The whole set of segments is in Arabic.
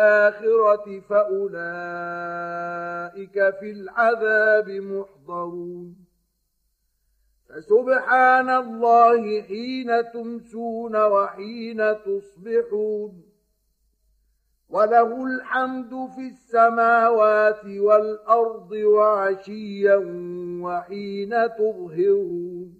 الآخرة فأولئك في العذاب محضرون. فسبحان الله حين تمسون وحين تصبحون. وله الحمد في السماوات والأرض وعشيا وحين تظهرون.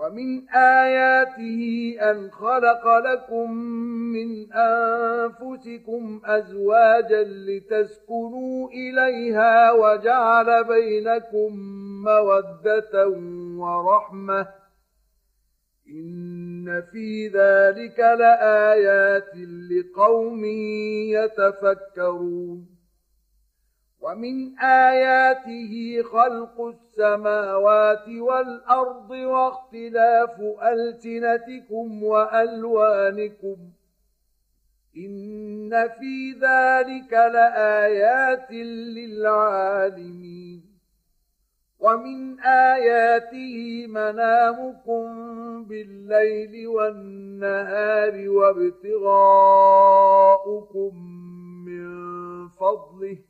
ومن آياته أن خلق لكم من أنفسكم أزواجا لتسكنوا إليها وجعل بينكم مودة ورحمة إن في ذلك لآيات لقوم يتفكرون ومن آياته خلق السماوات والأرض واختلاف ألسنتكم وألوانكم إن في ذلك لآيات للعالمين ومن آياته منامكم بالليل والنهار وابتغاؤكم من فضله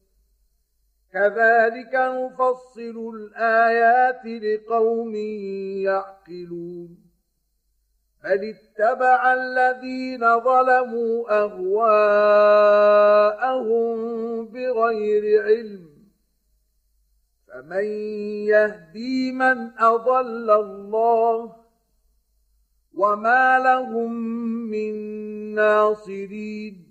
كذلك نفصل الآيات لقوم يعقلون. بل اتبع الذين ظلموا أهواءهم بغير علم. فمن يهدي من أضل الله وما لهم من ناصرين.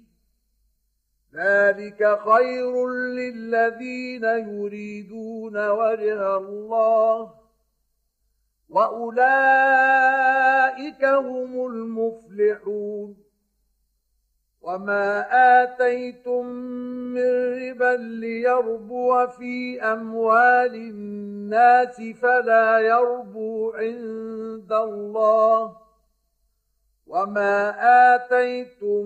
ذلك خير للذين يريدون وجه الله وأولئك هم المفلحون وما آتيتم من ربا ليربو في أموال الناس فلا يربو عند الله وما آتيتم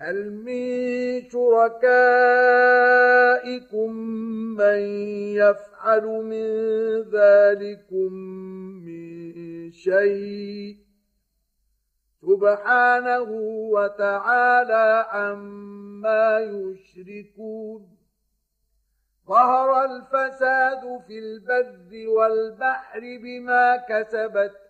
هل من شركائكم من يفعل من ذلكم من شيء؟ سبحانه وتعالى عما يشركون. ظهر الفساد في البر والبحر بما كسبت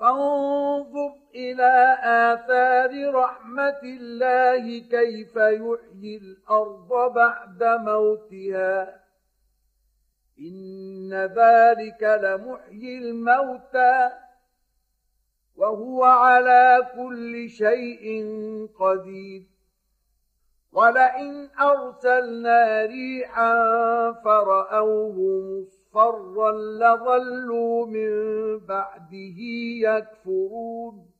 فانظر إلى آثار رحمة الله كيف يحيي الأرض بعد موتها. إن ذلك لمحيي الموتى وهو على كل شيء قدير. ولئن أرسلنا ريحا فرأوه مصفرا لظلوا من بعده يكفرون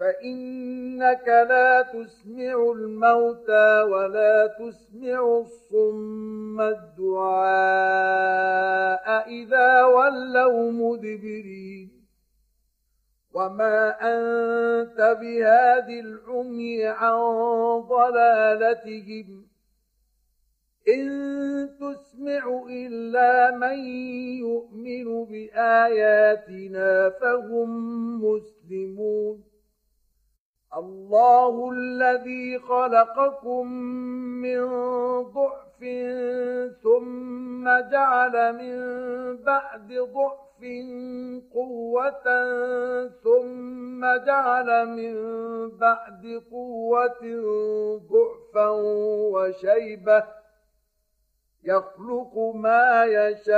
فإنك لا تسمع الموتى ولا تسمع الصم الدعاء إذا ولوا مدبرين وما أنت بهاد العمي عن ضلالتهم إن تسمع إلا من يؤمن بآياتنا فهم مسلمون. الله الذي خلقكم من ضعف ثم جعل من بعد ضعف قوة ثم جعل من بعد قوة ضعفا وشيبة يخلق ما يشاء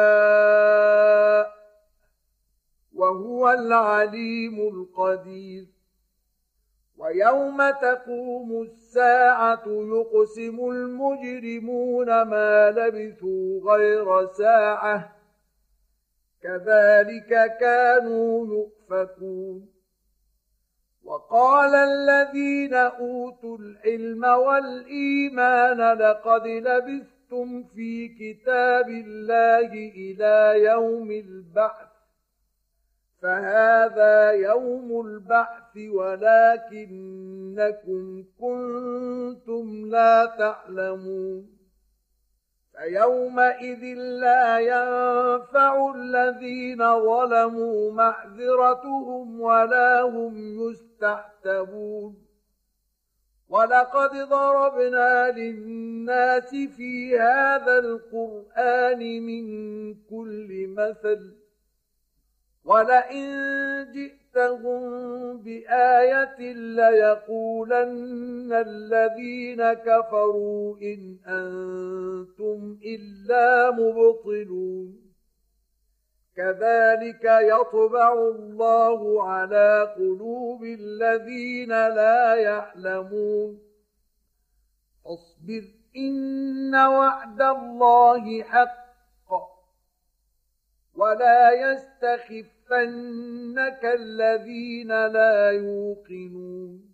وهو العليم القدير. ويوم تقوم الساعة يقسم المجرمون ما لبثوا غير ساعة. كذلك كانوا يؤفكون. وقال الذين أوتوا العلم والإيمان لقد لبثتم في كتاب الله إلى يوم البعث فهذا يوم البعث ولكنكم كنتم لا تعلمون. فيومئذ لا ينفع الذين ظلموا معذرتهم ولا هم يستعتبون. ولقد ضربنا للناس في هذا القرآن من كل مثل ولئن جئتهم بآية ليقولن الذين كفروا إن أنتم إلا مبطلون. كذلك يطبع الله على قلوب الذين لا يعلمون. اصبر إن وعد الله حق. ولا يستخف يَصُدَّنَّكَ الَّذِينَ لَا يُوقِنُونَ.